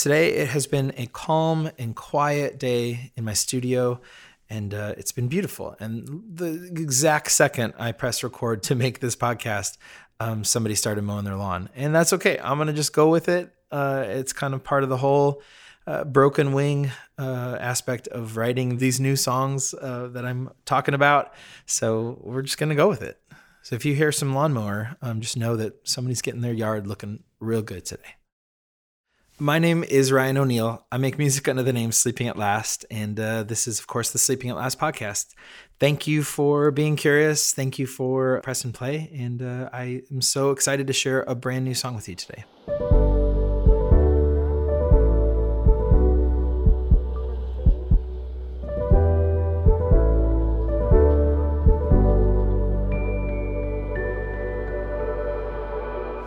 Today, it has been a calm and quiet day in my studio, and uh, it's been beautiful. And the exact second I press record to make this podcast, um, somebody started mowing their lawn. And that's okay. I'm going to just go with it. Uh, it's kind of part of the whole uh, broken wing uh, aspect of writing these new songs uh, that I'm talking about. So we're just going to go with it. So if you hear some lawnmower, um, just know that somebody's getting their yard looking real good today. My name is Ryan O'Neal. I make music under the name Sleeping at Last, and uh, this is, of course, the Sleeping at Last podcast. Thank you for being curious. Thank you for press and play, and uh, I am so excited to share a brand new song with you today.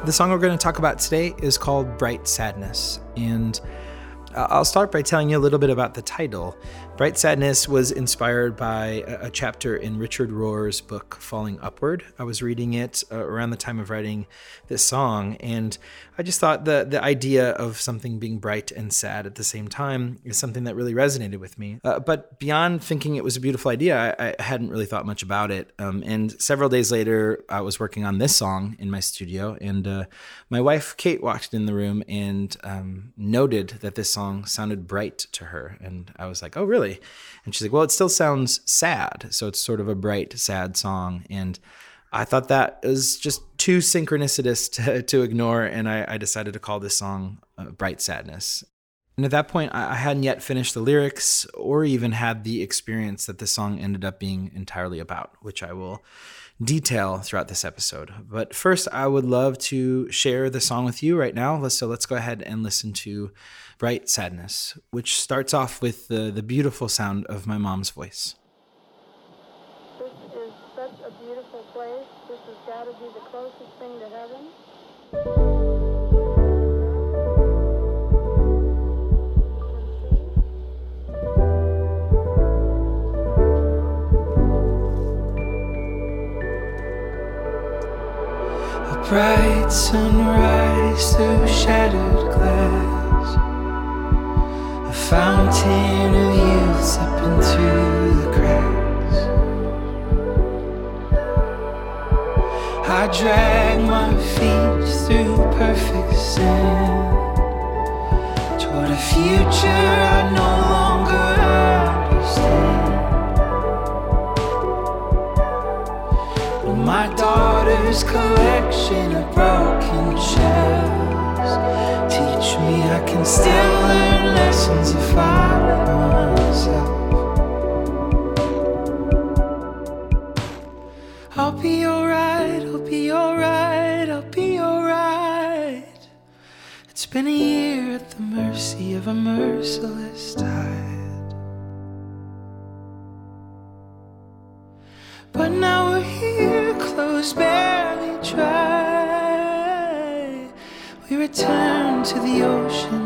The song we're going to talk about today is called Bright Sadness. And I'll start by telling you a little bit about the title. Bright Sadness was inspired by a, chapter in Richard Rohr's book, Falling Upward. I was reading it uh, around the time of writing this song, and I just thought the, the idea of something being bright and sad at the same time is something that really resonated with me. Uh, but beyond thinking it was a beautiful idea, I, I hadn't really thought much about it. Um, and several days later, I was working on this song in my studio, and uh, my wife, Kate, walked in the room and um, noted that this song sounded bright to her. And I was like, oh, really? really? And she's like, well, it still sounds sad. So it's sort of a bright, sad song. And I thought that was just too synchronicitous to, to ignore. And I, I, decided to call this song uh, Bright Sadness. And at that point, I hadn't yet finished the lyrics or even had the experience that the song ended up being entirely about, which I will detail throughout this episode. But first, I would love to share the song with you right now. So let's go ahead and listen to Bright Sadness, which starts off with the, the beautiful sound of my mom's voice. Bright sunrise through shattered glass A fountain of youth up into the cracks. I drag my feet through perfect sand toward a future I no longer understand. My daughter's collection of broken teach me I can still learn lessons if I myself. Return to the ocean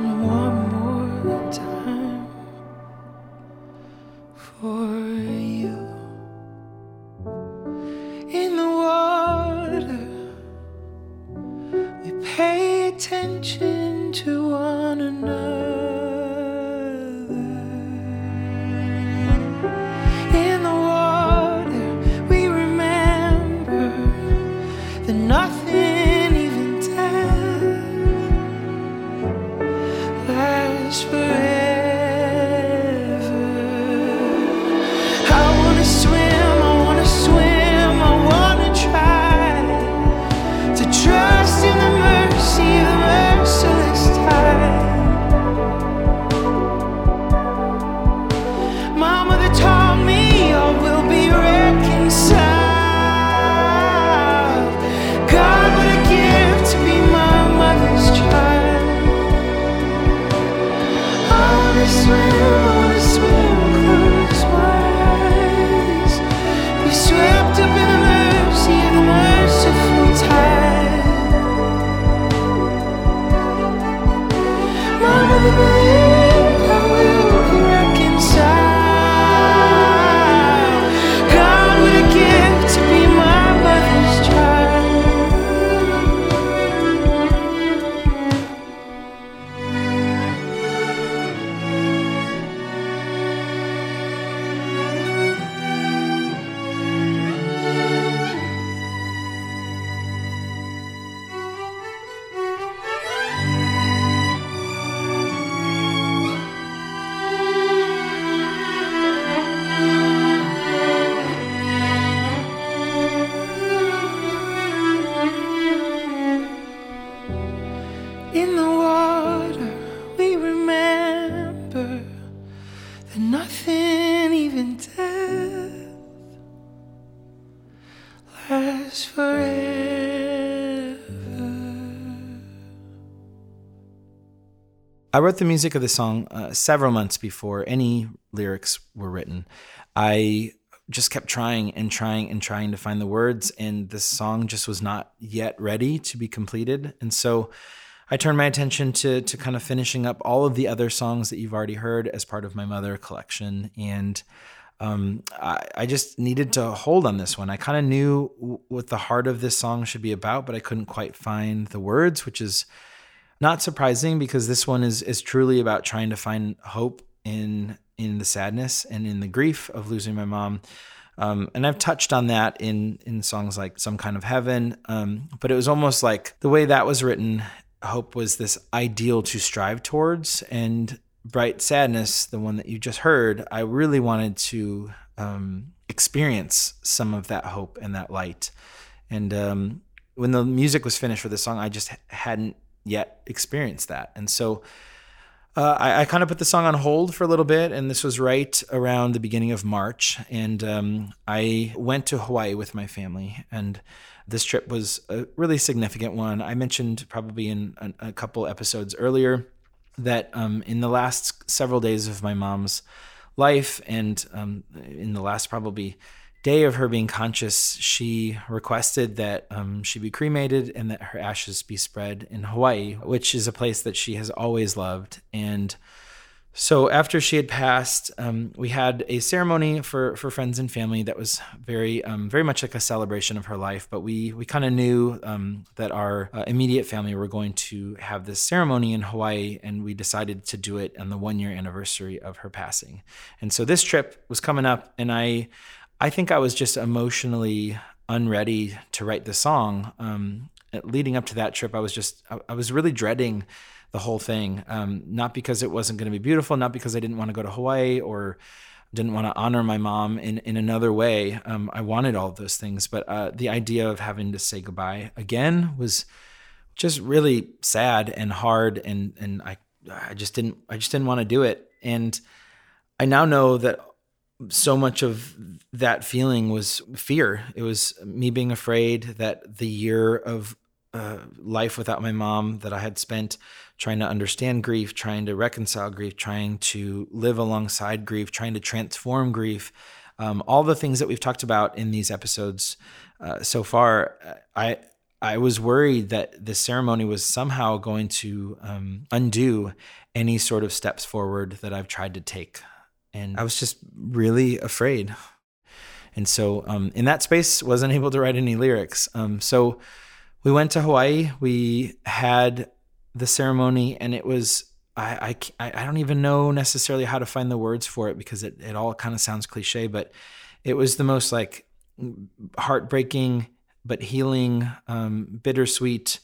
wrote the music of the song uh, several months before any lyrics were written. I just kept trying and trying and trying to find the words, and the song just was not yet ready to be completed. And so I turned my attention to to kind of finishing up all of the other songs that you've already heard as part of my mother collection, and um, I, I, just needed to hold on this one. I kind of knew w- what the heart of this song should be about, but I couldn't quite find the words, which is not surprising because this one is is truly about trying to find hope in in the sadness and in the grief of losing my mom. Um, and I've touched on that in in songs like "Some Kind of Heaven," um, but it was almost like the way that was written. Hope was this ideal to strive towards, and bright sadness, the one that you just heard, I really wanted to um, experience some of that hope and that light. And um, when the music was finished for the song, I just hadn't yet experienced that. And so uh, I, I kind of put the song on hold for a little bit, and this was right around the beginning of March. And um, I went to Hawaii with my family, and this trip was a really significant one. I mentioned probably in a, a couple episodes earlier that um, in the last several days of my mom's life, and um, in the last probably day of her being conscious, she requested that um, she be cremated and that her ashes be spread in Hawaii, which is a place that she has always loved. And so after she had passed, um, we had a ceremony for, for friends and family that was very um, very much like a celebration of her life. But we we kind of knew um, that our uh, immediate family were going to have this ceremony in Hawaii, and we decided to do it on the one year anniversary of her passing. And so this trip was coming up, and I I think I was just emotionally unready to write the song. Um, leading up to that trip, I was just I, I was really dreading the whole thing. Um, not because it wasn't going to be beautiful, not because I didn't want to go to Hawaii or didn't want to honor my mom in, in another way. Um, I wanted all those things, but uh, the idea of having to say goodbye again was just really sad and hard, and and I I just didn't I just didn't want to do it. And I now know that so much of that feeling was fear. It was me being afraid that the year of uh, life without my mom that I had spent trying to understand grief, trying to reconcile grief, trying to live alongside grief, trying to transform grief. Um, all the things that we've talked about in these episodes uh, so far, I I was worried that the ceremony was somehow going to um, undo any sort of steps forward that I've tried to take, and I was just really afraid. And so, um, in that space, wasn't able to write any lyrics. Um, so we went to Hawaii. We had the ceremony, and it was I, I I don't even know necessarily how to find the words for it because it it all kind of sounds cliche, but it was the most like heartbreaking but healing, um, bittersweet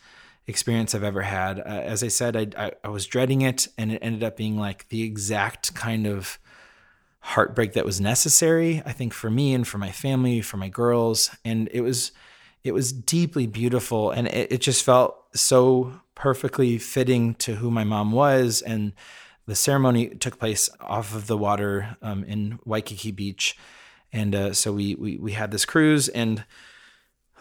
experience I've ever had. Uh, as I said, I, I, I was dreading it, and it ended up being like the exact kind of heartbreak that was necessary. I think for me and for my family, for my girls, and it was it was deeply beautiful and it, it just felt so perfectly fitting to who my mom was and the ceremony took place off of the water um, in Waikiki Beach, and uh, so we, we we had this cruise, and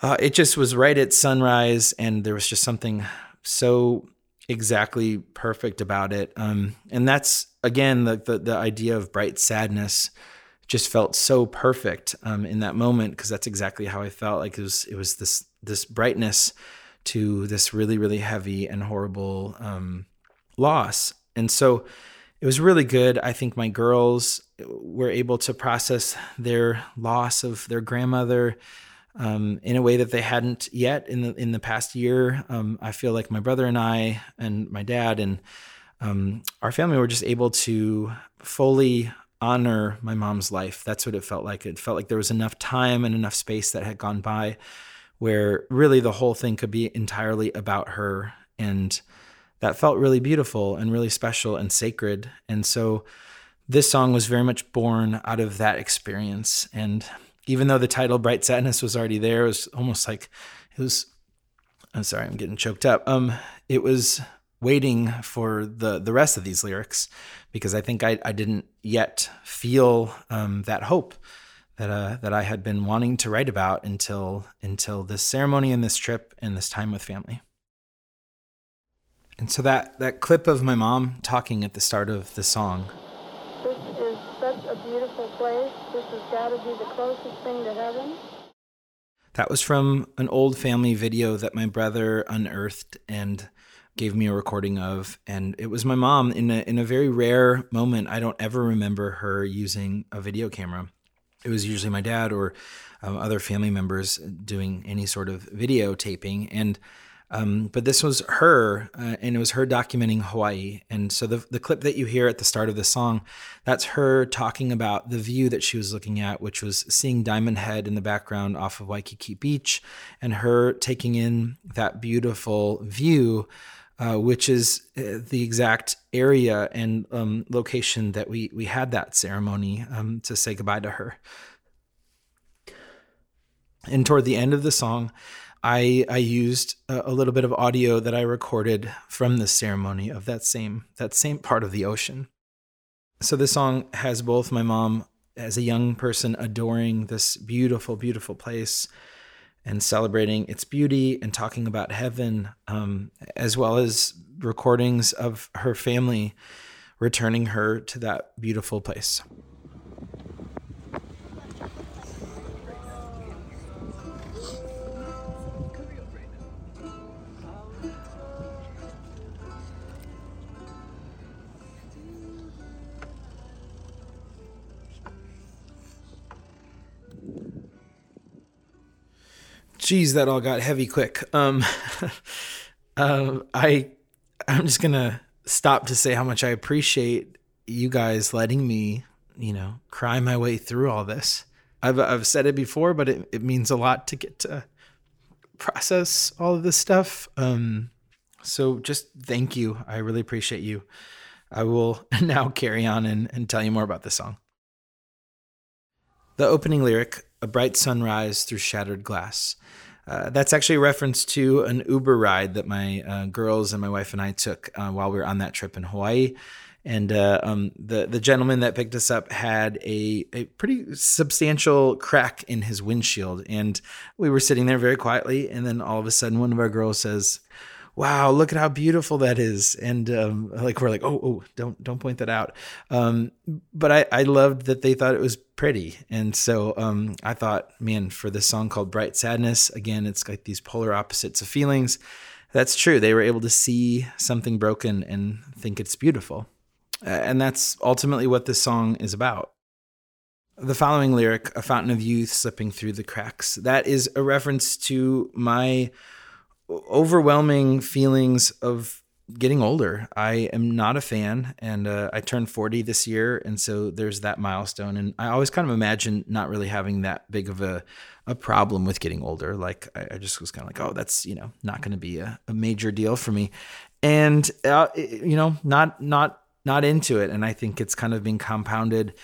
uh, it just was right at sunrise, and there was just something so exactly perfect about it. Um, and that's again the, the, the idea of bright sadness just felt so perfect um, in that moment because that's exactly how I felt. Like it was it was this this brightness to this really really heavy and horrible um, loss, and so it was really good. I think my girls were able to process their loss of their grandmother. Um, in a way that they hadn't yet in the in the past year. Um, I feel like my brother and I and my dad and um, our family were just able to fully honor my mom's life. That's what it felt like. It felt like there was enough time and enough space that had gone by where really the whole thing could be entirely about her. And that felt really beautiful and really special and sacred. And so this song was very much born out of that experience. And even though the title Bright Sadness was already there, it was almost like it was I'm sorry, I'm getting choked up. Um, it was waiting for the the rest of these lyrics because I think I, I didn't yet feel um, that hope that uh, that I had been wanting to write about until until this ceremony and this trip and this time with family. And so that, that clip of my mom talking at the start of the song. This is such a beautiful place. This has got to be the closest thing to heaven. That was from an old family video that my brother unearthed and gave me a recording of. And it was my mom in a, in a very rare moment. I don't ever remember her using a video camera. It was usually my dad or um, other family members doing any sort of videotaping. And um, but this was her, uh, and it was her documenting Hawaii. And so the, the clip that you hear at the start of the song, that's her talking about the view that she was looking at, which was seeing Diamond Head in the background off of Waikiki Beach, and her taking in that beautiful view, uh, which is uh, the exact area and um, location that we we had that ceremony um, to say goodbye to her. And toward the end of the song, I I used a, a, little bit of audio that I recorded from the ceremony of that same that same part of the ocean. So this song has both my mom as a young person adoring this beautiful beautiful place and celebrating its beauty and talking about heaven, um, as well as recordings of her family returning her to that beautiful place. Geez, that all got heavy quick. Um, uh, I I'm just gonna stop to say how much I appreciate you guys letting me, you know, cry my way through all this. I've I've said it before, but it, it means a lot to get to process all of this stuff. Um, so just thank you. I really appreciate you. I will now carry on and, and tell you more about the song. The opening lyric, A Bright Sunrise Through Shattered Glass. Uh, that's actually a reference to an Uber ride that my uh, girls and my wife and I took uh, while we were on that trip in Hawaii. And uh, um, the the gentleman that picked us up had a, a pretty substantial crack in his windshield, and we were sitting there very quietly. And then all of a sudden, one of our girls says, wow, look at how beautiful that is. And um, like we're like, oh, oh, don't don't point that out. Um, but I I loved that they thought it was pretty, and so um, I thought, man, for this song called Bright Sadness, again, it's like these polar opposites of feelings. That's true. They were able to see something broken and think it's beautiful. And that's ultimately what this song is about. The following lyric, A Fountain of Youth Slipping Through the Cracks, that is a reference to my overwhelming feelings of getting older. I am not a fan, and uh, I turned 40 this year, and so there's that milestone. And I always kind of imagine not really having that big of a a problem with getting older. Like I, I just was kind of like, oh, that's you know not going to be a, a, major deal for me, and uh, you know not not not into it. And I think it's kind of been compounded.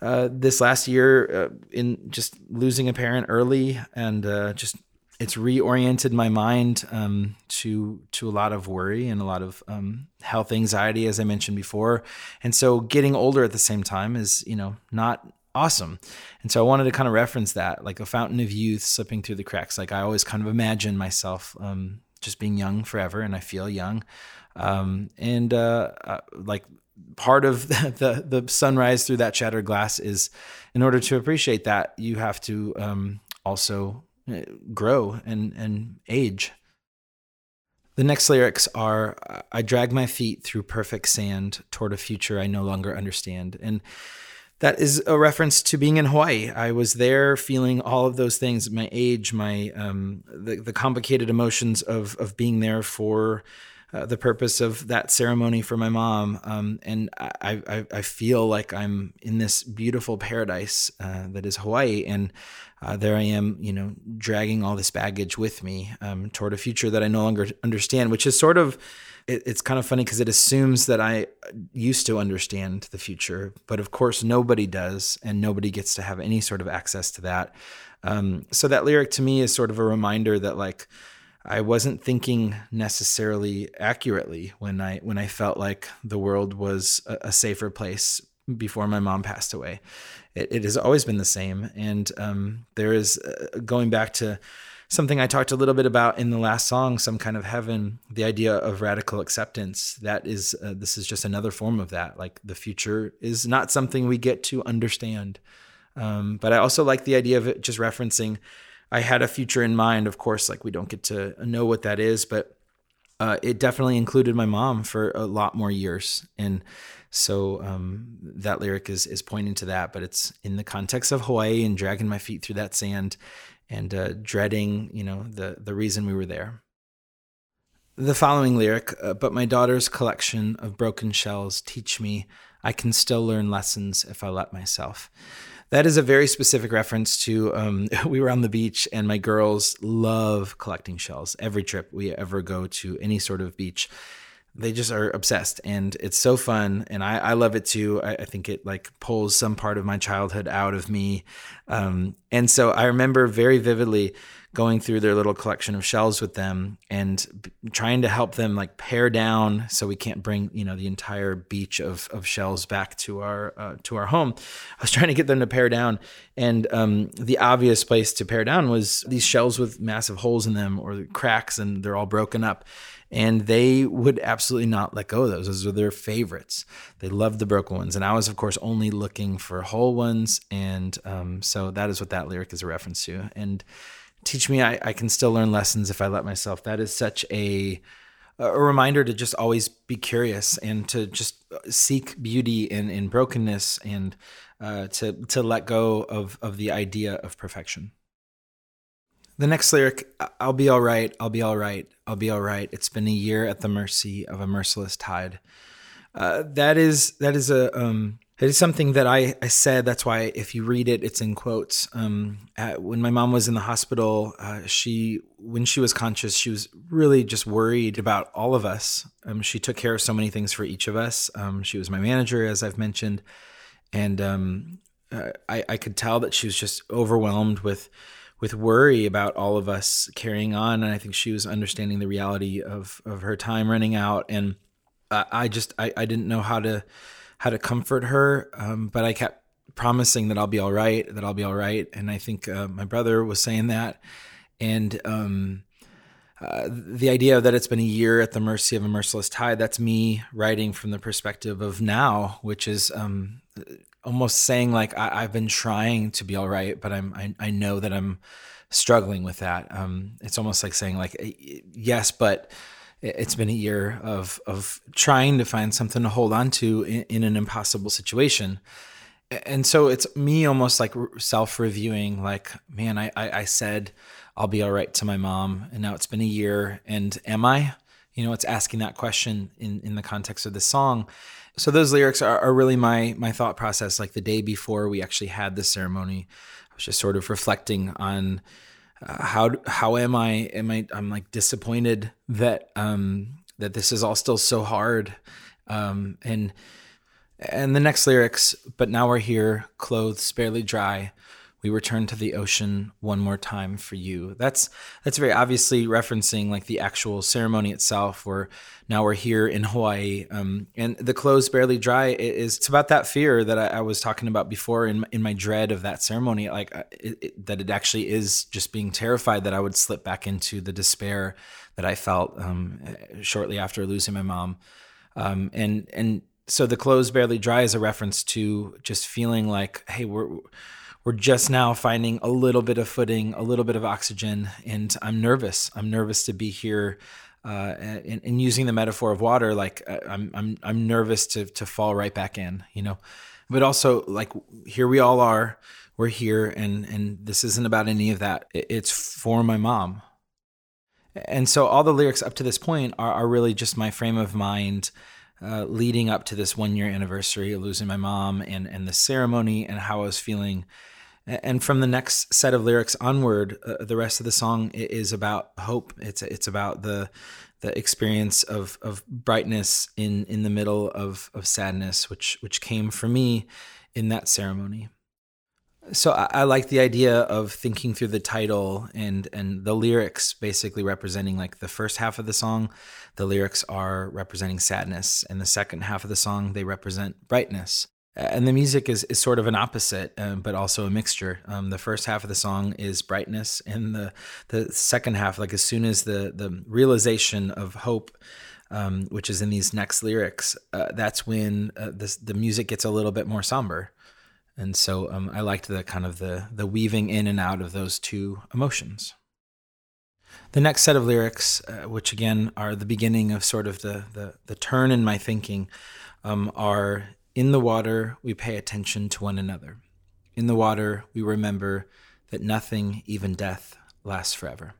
Uh, this last year, uh, in just losing a parent early and uh, just it's reoriented my mind um, to to a lot of worry and a lot of um, health anxiety, as I mentioned before. And so, getting older at the same time is you know not awesome. And so, I wanted to kind of reference that, like a fountain of youth slipping through the cracks. Like I always kind of imagine myself um, just being young forever, and I feel young. Um, and uh, uh, like part of the, the, the sunrise through that shattered glass is, in order to appreciate that, you have to um, also grow and, and age. The next lyrics are I drag my feet through perfect sand toward a future I no longer understand. And that is a reference to being in Hawaii. I was there feeling all of those things, my age, my um, the, the complicated emotions of of being there for uh, the purpose of that ceremony for my mom. Um, and I, I, I, feel like I'm in this beautiful paradise uh, that is Hawaii. And uh, there I am, you know, dragging all this baggage with me um, toward a future that I no longer understand, which is sort of, it, it's kind of funny because it assumes that I used to understand the future. But of course, nobody does, and nobody gets to have any sort of access to that. Um, so that lyric to me is sort of a reminder that, like, I wasn't thinking necessarily accurately when I when I felt like the world was a, a safer place before my mom passed away. It, it, has always been the same, and um, there is uh, going back to something I talked a little bit about in the last song, "Some Kind of Heaven." The idea of radical acceptance. That is, uh, this is just another form of that. Like the future is not something we get to understand. Um, but I also like the idea of it just referencing. I had a future in mind. Of course, like we don't get to know what that is, but uh, it definitely included my mom for a lot more years, and so um, that lyric is is pointing to that, but it's in the context of Hawaii and dragging my feet through that sand and uh, dreading, you know, the the reason we were there. The following lyric, uh, but my daughter's collection of broken shells teach me I can still learn lessons if I let myself. That is a very specific reference to um, we were on the beach and my girls love collecting shells. Every trip we ever go to any sort of beach, they just are obsessed and it's so fun and i, I love it too. I, I, think it like pulls some part of my childhood out of me. Um, and so i remember very vividly going through their little collection of shells with them and trying to help them like pare down so we can't bring you know the entire beach of, of shells back to our uh, to our home. I was trying to get them to pare down and um, the obvious place to pare down was these shells with massive holes in them or cracks and they're all broken up and they would absolutely not let go of those. Those were their favorites. They loved the broken ones, and I was, of course, only looking for whole ones, and um, so that is what that lyric is a reference to. And teach me, I, I can still learn lessons if I let myself. That is such a a reminder to just always be curious and to just seek beauty in in brokenness and uh, to to let go of of the idea of perfection. The next lyric, I'll be all right, I'll be all right, I'll be all right. It's been a year at the mercy of a merciless tide. Uh, that is that is a um, it is something that I, I said. That's why if you read it, it's in quotes. Um, at, when my mom was in the hospital, uh, she when she was conscious, she was really just worried about all of us. Um, she took care of so many things for each of us. Um, she was my manager, as I've mentioned, and um, uh, I, I could tell that she was just overwhelmed with with worry about all of us carrying on. And I think she was understanding the reality of of her time running out. And uh, I just I, I didn't know how to how to comfort her, um, but I kept promising that I'll be all right, that I'll be all right. And I think uh, my brother was saying that, and um, uh, the idea that it's been a year at the mercy of a merciless tide. That's me writing from the perspective of now, which is um, almost saying like I, have been trying to be all right, but I'm I, I know that I'm struggling with that. Um, it's almost like saying like yes, but it's been a year of of trying to find something to hold on to in, in an impossible situation. And so it's me almost like self reviewing, like, man, I, I, I said I'll be all right to my mom, and now it's been a year, and am I? You know, it's asking that question in in the context of the song so those lyrics are, are really my my thought process. Like the day before we actually had the ceremony, I was just sort of reflecting on uh, how how am I? Am I? I'm like disappointed that um, that this is all still so hard. Um, and and the next lyrics, but now we're here, clothes barely dry we return to the ocean one more time for you. That's that's very obviously referencing like the actual ceremony itself. Where now we're here in Hawaii, um, and the clothes barely dry is it's about that fear that I, I, was talking about before in in my dread of that ceremony, like uh, it, it, that it actually is just being terrified that I would slip back into the despair that I felt um, shortly after losing my mom, um, and and so the clothes barely dry is a reference to just feeling like, hey, we're we're just now finding a little bit of footing, a little bit of oxygen, and I'm nervous. I'm nervous to be here. Uh, and, and, using the metaphor of water, like uh, I'm, I'm, I'm nervous to to fall right back in, you know. But also, like here we all are. We're here, and and this isn't about any of that. It's for my mom. And so all the lyrics up to this point are, are really just my frame of mind uh, leading up to this one year anniversary of losing my mom and and the ceremony and how I was feeling and from the next set of lyrics onward, uh, the rest of the song is about hope. It's it's about the the experience of of brightness in in the middle of of sadness, which which came for me in that ceremony. So I, I like the idea of thinking through the title and and the lyrics basically representing like the first half of the song, the lyrics are representing sadness, and the second half of the song they represent brightness and the music is, is sort of an opposite, um, but also a mixture. Um, the first half of the song is brightness, and the the second half, like as soon as the the realization of hope, um, which is in these next lyrics, uh, that's when uh, this, the music gets a little bit more somber. And so um, I liked the kind of the the weaving in and out of those two emotions. The next set of lyrics, uh, which again are the beginning of sort of the the, the turn in my thinking, um, are in the water we pay attention to one another. In the water we remember that nothing, even death, lasts forever.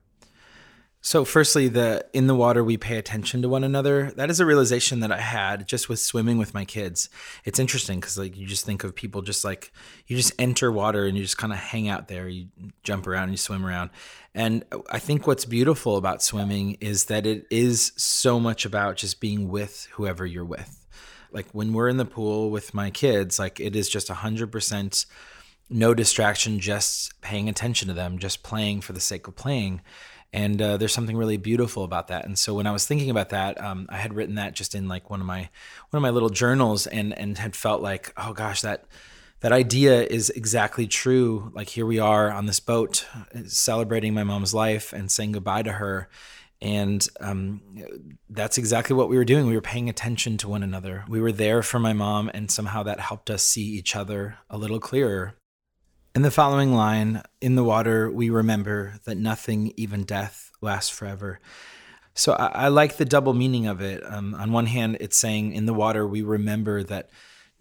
So, firstly, the in the water we pay attention to one another. That is a realization that I had just with swimming with my kids. It's interesting because like you just think of people just like you just enter water and you just kind of hang out there. You jump around and you swim around. And I think what's beautiful about swimming is that it is so much about just being with whoever you're with. Like when we're in the pool with my kids, like it is just a hundred percent no distraction, just paying attention to them, just playing for the sake of playing and uh, there's something really beautiful about that. And so when I was thinking about that, um, I had written that just in like one of my one of my little journals, and and had felt like, oh gosh, that that idea is exactly true. Like here we are on this boat, celebrating my mom's life and saying goodbye to her. And um, that's exactly what we were doing. We were paying attention to one another. We were there for my mom, and somehow that helped us see each other a little clearer. In the following line, in the water, we remember that nothing, even death, lasts forever. So I, I like the double meaning of it. Um, on one hand, it's saying in the water, we remember that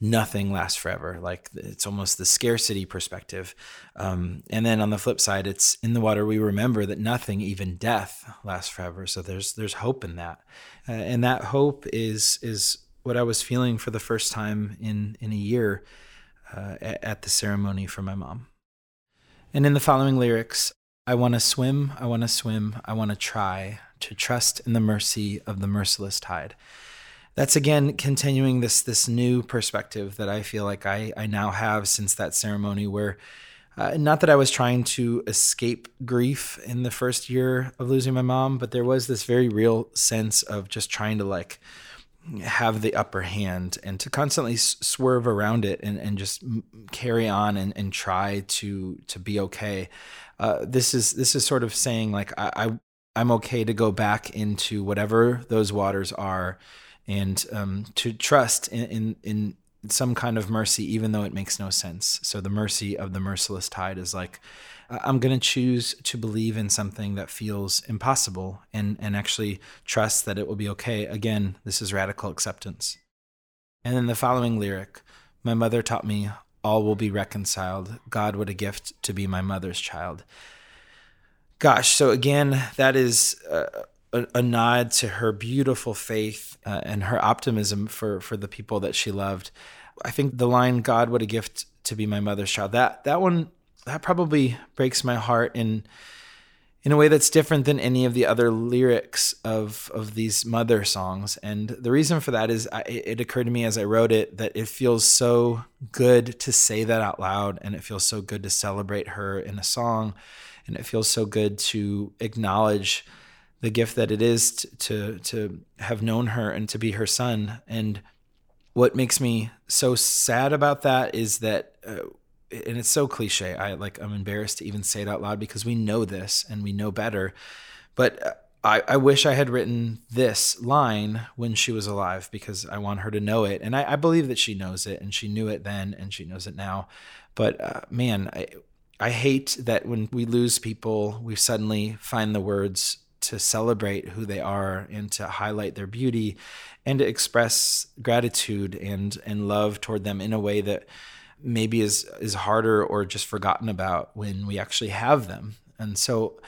nothing lasts forever. Like it's almost the scarcity perspective. Um, and then on the flip side, it's in the water, we remember that nothing, even death, lasts forever. So there's, there's hope in that. Uh, and that hope is, is what I was feeling for the first time in, in a year uh, at the ceremony for my mom. And in the following lyrics, I want to swim, I want to swim, I want to try to trust in the mercy of the merciless tide. That's again continuing this this new perspective that I feel like I, I now have since that ceremony where uh, not that I was trying to escape grief in the first year of losing my mom, but there was this very real sense of just trying to like have the upper hand and to constantly swerve around it and, and just carry on and, and try to to be okay. Uh, this is this is sort of saying like I, I I'm okay to go back into whatever those waters are, and um, to trust in, in in some kind of mercy, even though it makes no sense. So the mercy of the merciless tide is like I'm going to choose to believe in something that feels impossible and, and actually trust that it will be okay. Again, this is radical acceptance. And then the following lyric My mother taught me, all will be reconciled. God, what a gift to be my mother's child. Gosh, so again, that is a, a, nod to her beautiful faith uh, and her optimism for, for the people that she loved. I think the line, God, what a gift to be my mother's child, that, that one that probably breaks my heart in in a way that's different than any of the other lyrics of of these mother songs. And the reason for that is I, it occurred to me as i wrote it that it feels so good to say that out loud and it feels so good to celebrate her in a song. And it feels so good to acknowledge the gift that it is to to, to have known her and to be her son. And what makes me so sad about that is that uh, and it's so cliche. I like I'm embarrassed to even say it out loud because we know this and we know better. But uh, I, I wish I had written this line when she was alive because I want her to know it, and I, I believe that she knows it, and she knew it then, and she knows it now. But uh, man, I I hate that when we lose people, we suddenly find the words to celebrate who they are and to highlight their beauty and to express gratitude and and love toward them in a way that maybe is is harder or just forgotten about when we actually have them. And so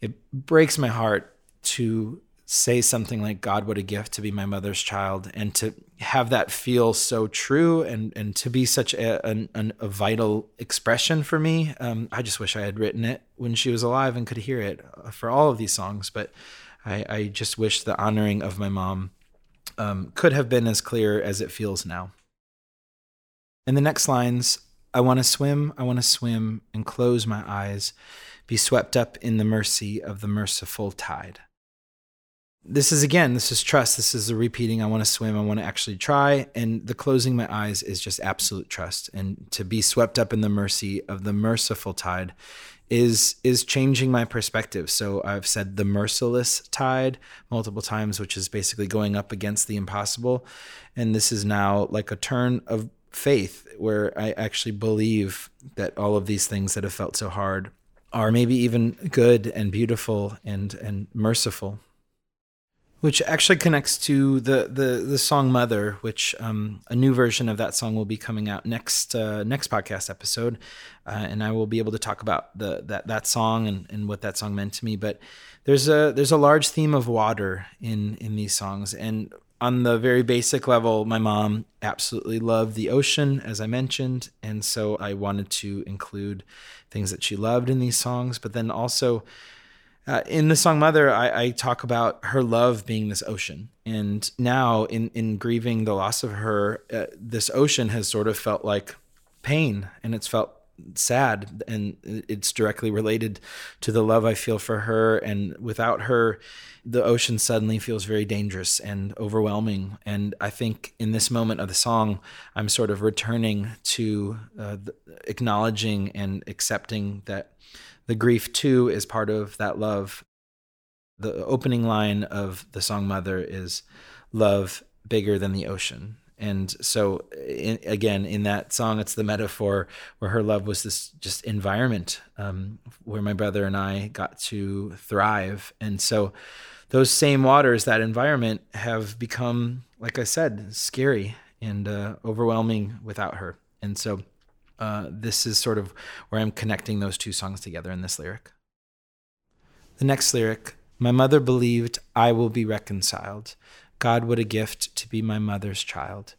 it breaks my heart to say something like God what a gift to be my mother's child and to have that feel so true and and to be such a, an, a vital expression for me um, I just wish I had written it when she was alive and could hear it uh, for all of these songs but I, I just wish the honoring of my mom um, could have been as clear as it feels now in the next lines, I want to swim, I want to swim and close my eyes, be swept up in the mercy of the merciful tide. this is again, this is trust. This is the repeating. I want to swim. I want to actually try. And the closing my eyes is just absolute trust. And to be swept up in the mercy of the merciful tide is is changing my perspective. So I've said the merciless tide multiple times, which is basically going up against the impossible. And this is now like a turn of faith where I actually believe that all of these things that have felt so hard are maybe even good and beautiful and and merciful. Which actually connects to the the the song "Mother," which um, a new version of that song will be coming out next uh, next podcast episode, uh, and I will be able to talk about the that that song and, and what that song meant to me. But there's a there's a large theme of water in in these songs, and on the very basic level, my mom absolutely loved the ocean, as I mentioned, and so I wanted to include things that she loved in these songs, but then also uh, in the song Mother, I, I, talk about her love being this ocean. And now, in, in grieving the loss of her, uh, this ocean has sort of felt like pain and it's felt sad. And it's directly related to the love I feel for her. And without her, the ocean suddenly feels very dangerous and overwhelming. And I think in this moment of the song, I'm sort of returning to uh, acknowledging and accepting that the grief too is part of that love. The opening line of the song Mother is love bigger than the ocean. And so, in, again, in that song, it's the metaphor where her love was this just environment um, where my brother and I got to thrive. And so, those same waters, that environment, have become, like I said, scary and uh, overwhelming without her. And so, uh, this is sort of where I'm connecting those two songs together in this lyric. The next lyric My mother believed I will be reconciled. God, what a gift to be my mother's child.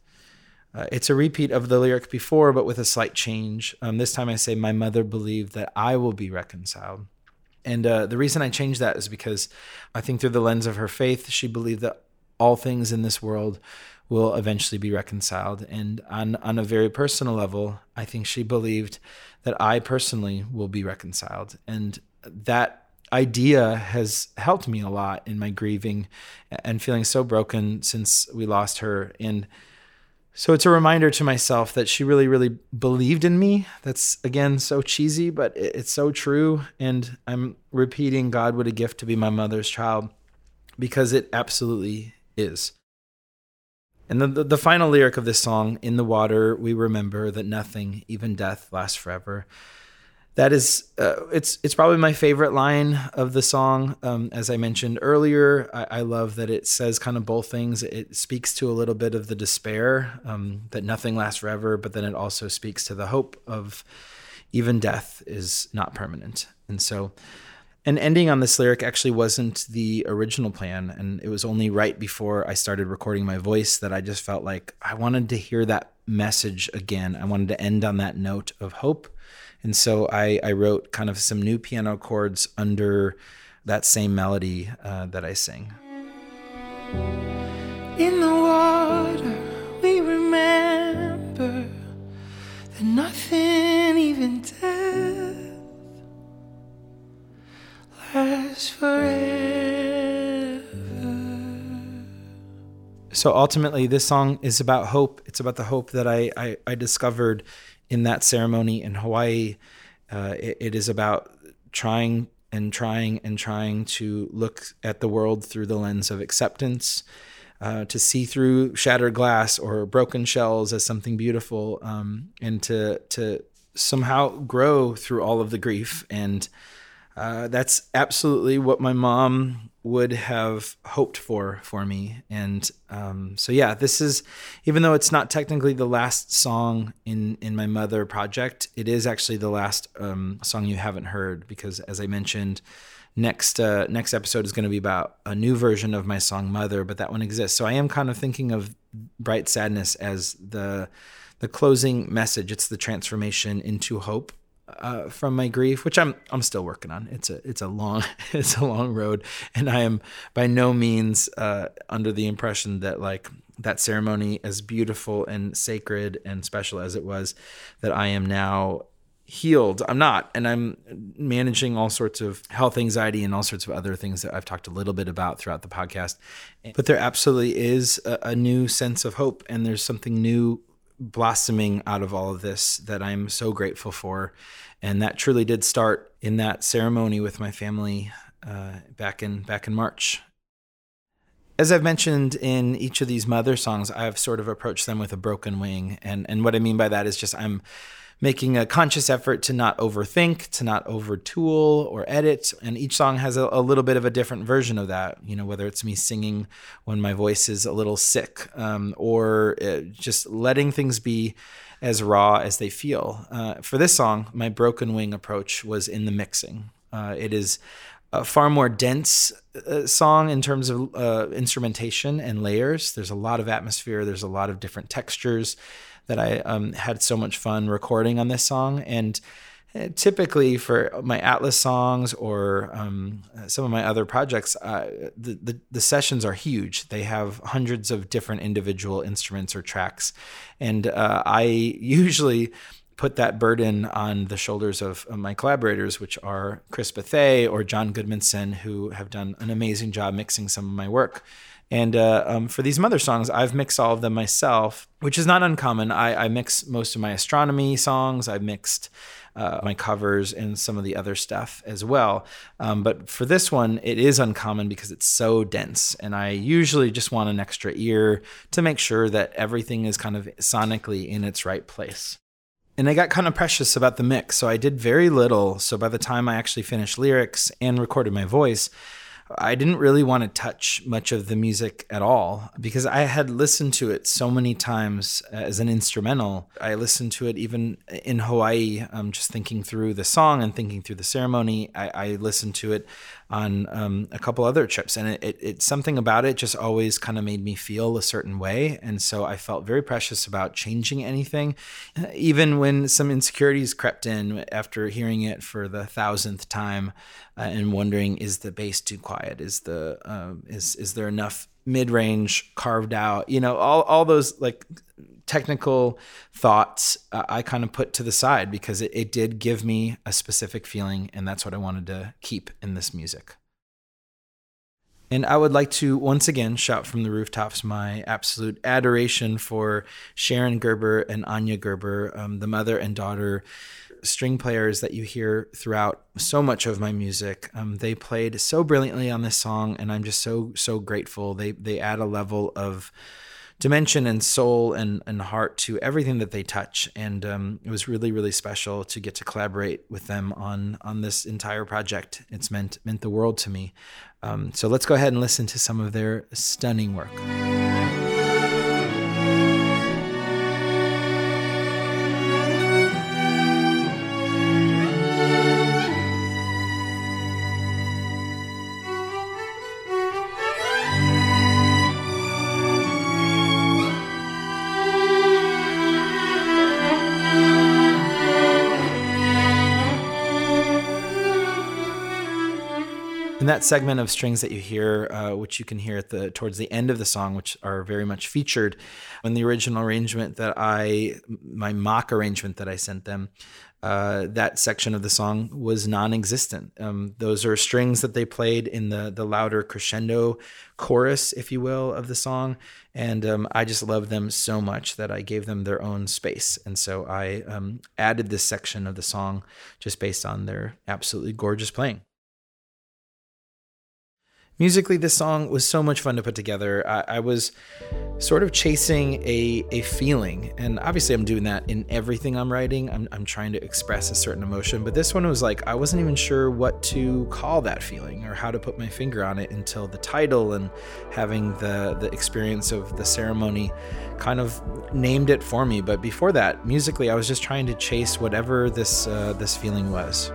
Uh, it's a repeat of the lyric before, but with a slight change. Um, this time I say, My mother believed that I will be reconciled. And uh, the reason I changed that is because I think through the lens of her faith, she believed that all things in this world will eventually be reconciled. And on, on a very personal level, I think she believed that I personally will be reconciled. And that idea has helped me a lot in my grieving and feeling so broken since we lost her. And so it's a reminder to myself that she really, really believed in me. That's again so cheesy, but it's so true. And I'm repeating, God, what a gift to be my mother's child, because it absolutely is. And the, the, the, final lyric of this song, In the Water, we remember that nothing, even death, lasts forever. That is, uh, it's it's probably my favorite line of the song. Um, as I mentioned earlier, I, I, love that it says kind of both things. It speaks to a little bit of the despair um, that nothing lasts forever, but then it also speaks to the hope of even death is not permanent. And so, and ending on this lyric actually wasn't the original plan. And it was only right before I started recording my voice that I just felt like I wanted to hear that message again. I wanted to end on that note of hope. And so I, I wrote kind of some new piano chords under that same melody uh, that I sing. In the water, we remember that nothing, even death last forever. So ultimately, this song is about hope. It's about the hope that I, I, I discovered in that ceremony in Hawaii. Uh, it, it is about trying and trying and trying to look at the world through the lens of acceptance, uh, to see through shattered glass or broken shells as something beautiful, um, and to to somehow grow through all of the grief and uh, that's absolutely what my mom would have hoped for for me. And um, so, yeah, this is even though it's not technically the last song in in my mother project, it is actually the last um, song you haven't heard because, as I mentioned, next uh, next episode is going to be about a new version of my song Mother, but that one exists. So I am kind of thinking of Bright Sadness as the the closing message. It's the transformation into hope uh, from my grief, which I'm I'm still working on. It's a it's a long it's a long road, and I am by no means uh, under the impression that like that ceremony, as beautiful and sacred and special as it was, that I am now healed. I'm not, and I'm managing all sorts of health anxiety and all sorts of other things that I've talked a little bit about throughout the podcast. But there absolutely is a, a new sense of hope, and there's something new blossoming out of all of this that I'm so grateful for. And that truly did start in that ceremony with my family uh, back in back in March. As I've mentioned in each of these mother songs, I've sort of approached them with a broken wing, and and what I mean by that is just I'm making a conscious effort to not overthink, to not overtool or edit. And each song has a, a, little bit of a different version of that. You know, whether it's me singing when my voice is a little sick, um, or uh, just letting things be as raw as they feel. Uh, for this song, my broken wing approach was in the mixing. Uh, it is a far more dense uh, song in terms of uh, instrumentation and layers. There's a lot of atmosphere. There's a lot of different textures that I um, had so much fun recording on this song. And uh, typically for my Atlas songs or um, some of my other projects, uh, the, the, the sessions are huge. They have hundreds of different individual instruments or tracks, and uh, I usually put that burden on the shoulders of, of my collaborators, which are Chris Bethea or John Goodmanson, who have done an amazing job mixing some of my work. And uh, um, for these mother songs, I've mixed all of them myself, which is not uncommon. I, I mix most of my astronomy songs. I mixed uh, my covers and some of the other stuff as well. Um, but for this one, it is uncommon because it's so dense. And I usually just want an extra ear to make sure that everything is kind of sonically in its right place. And I got kind of precious about the mix. So I did very little. So by the time I actually finished lyrics and recorded my voice, I didn't really want to touch much of the music at all because I had listened to it so many times as an instrumental. I listened to it even in Hawaii, um, just thinking through the song and thinking through the ceremony. I, I listened to it on um, a couple other trips, and it, it, it something about it just always kind of made me feel a certain way, and so I felt very precious about changing anything, even when some insecurities crept in after hearing it for the thousandth time uh, and wondering is the bass too quiet? Is the um, is is there enough mid range carved out? You know, all all those like technical thoughts uh, I kind of put to the side because it, it did give me a specific feeling, and that's what I wanted to keep in this music. And I would like to once again shout from the rooftops my absolute adoration for Sharon Gerber and Anya Gerber, um, the mother and daughter string players that you hear throughout so much of my music. Um, they played so brilliantly on this song, and I'm just so so grateful. They they add a level of dimension and soul and, and heart to everything that they touch. And um, it was really, really special to get to collaborate with them on on this entire project. It's meant meant the world to me. Um, so let's go ahead and listen to some of their stunning work. That segment of strings that you hear, uh, which you can hear at the towards the end of the song, which are very much featured in the original arrangement that I, my mock arrangement that I sent them, uh, that section of the song was non-existent. Um, those are strings that they played in the the louder crescendo chorus, if you will, of the song, and um, I just love them so much that I gave them their own space, and so I um, added this section of the song just based on their absolutely gorgeous playing. Musically, this song was so much fun to put together. I, I, was sort of chasing a, a feeling, and obviously, I'm doing that in everything I'm writing. I'm, I'm trying to express a certain emotion, but this one was like, I wasn't even sure what to call that feeling or how to put my finger on it until the title and having the, the experience of the ceremony kind of named it for me. But before that, musically, I was just trying to chase whatever this, uh, this feeling was.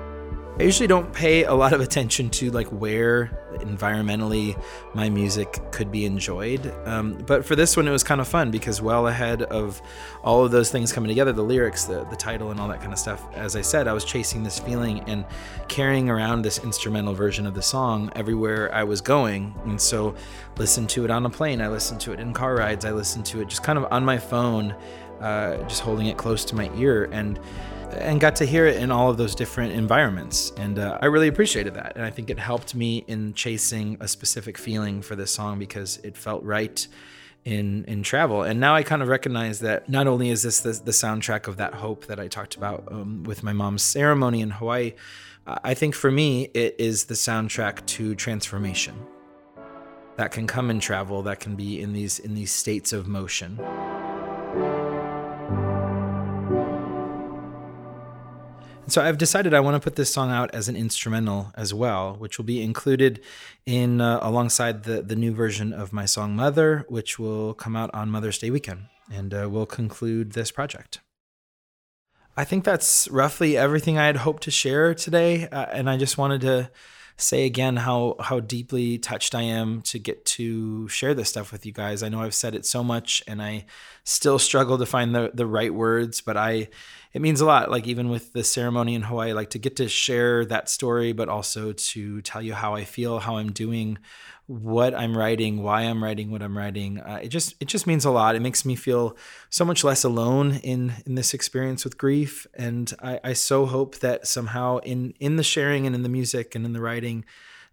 I usually don't pay a lot of attention to like where environmentally my music could be enjoyed. Um, but for this one, it was kind of fun because well ahead of all of those things coming together, the lyrics, the, the title, and all that kind of stuff, as I said, I was chasing this feeling and carrying around this instrumental version of the song everywhere I was going. And so listened to it on a plane, I listened to it in car rides, I listened to it just kind of on my phone uh, just holding it close to my ear and and got to hear it in all of those different environments. And uh, I really appreciated that. And I think it helped me in chasing a specific feeling for this song because it felt right in in travel. And now I kind of recognize that not only is this the, the soundtrack of that hope that I talked about um, with my mom's ceremony in Hawaii, I think for me it is the soundtrack to transformation. That can come in travel. That can be in these in these states of motion. And so I've decided I want to put this song out as an instrumental as well, which will be included in uh, alongside the the new version of my song Mother, which will come out on Mother's Day weekend, and uh, will conclude this project. I think that's roughly everything I had hoped to share today, uh, and I just wanted to say again how how deeply touched I am to get to share this stuff with you guys. I know I've said it so much and I still struggle to find the the right words, but I it means a lot like even with the ceremony in Hawaii like to get to share that story but also to tell you how I feel, how I'm doing what I'm writing, why I'm writing what I'm writing. Uh, it just it just means a lot. It makes me feel so much less alone in in this experience with grief, and I, I so hope that somehow in in the sharing and in the music and in the writing,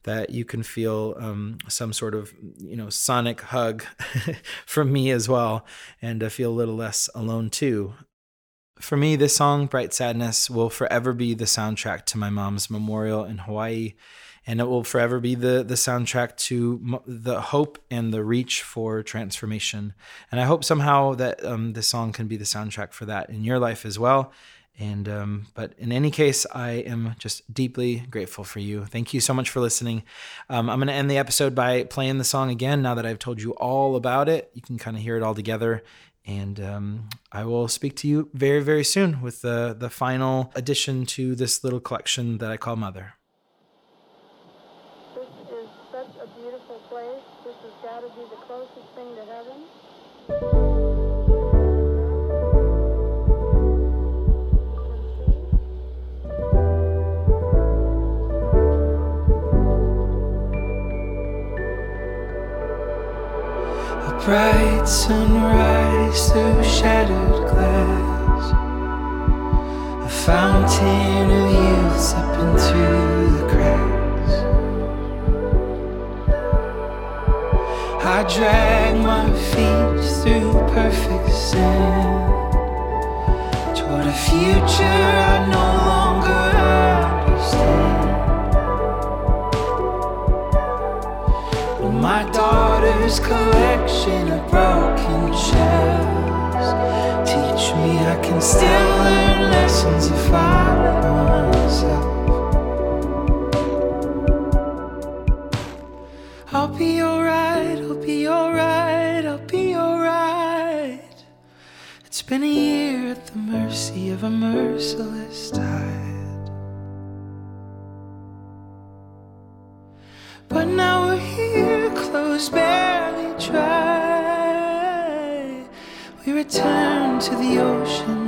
that you can feel um, some sort of you know sonic hug from me as well, and uh, feel a little less alone too. For me, this song, Bright Sadness, will forever be the soundtrack to my mom's memorial in Hawaii and it will forever be the the soundtrack to the hope and the reach for transformation. And I hope somehow that um, this song can be the soundtrack for that in your life as well. And um, but in any case, I am just deeply grateful for you. Thank you so much for listening. Um, I'm going to end the episode by playing the song again. Now that I've told you all about it, you can kind of hear it all together. And um, I will speak to you very, very soon with the the final addition to this little collection that I call Mother. Bright sunrise through shattered glass. A fountain of youth slipping through the cracks. I drag my feet perfect sand toward a future I no longer understand. But my daughter's collection of broken shells teach me I can still learn lessons if I let myself. I'll be alright, been a year at the mercy of a merciless tide. But now we're here, clothes barely dry. We return to the ocean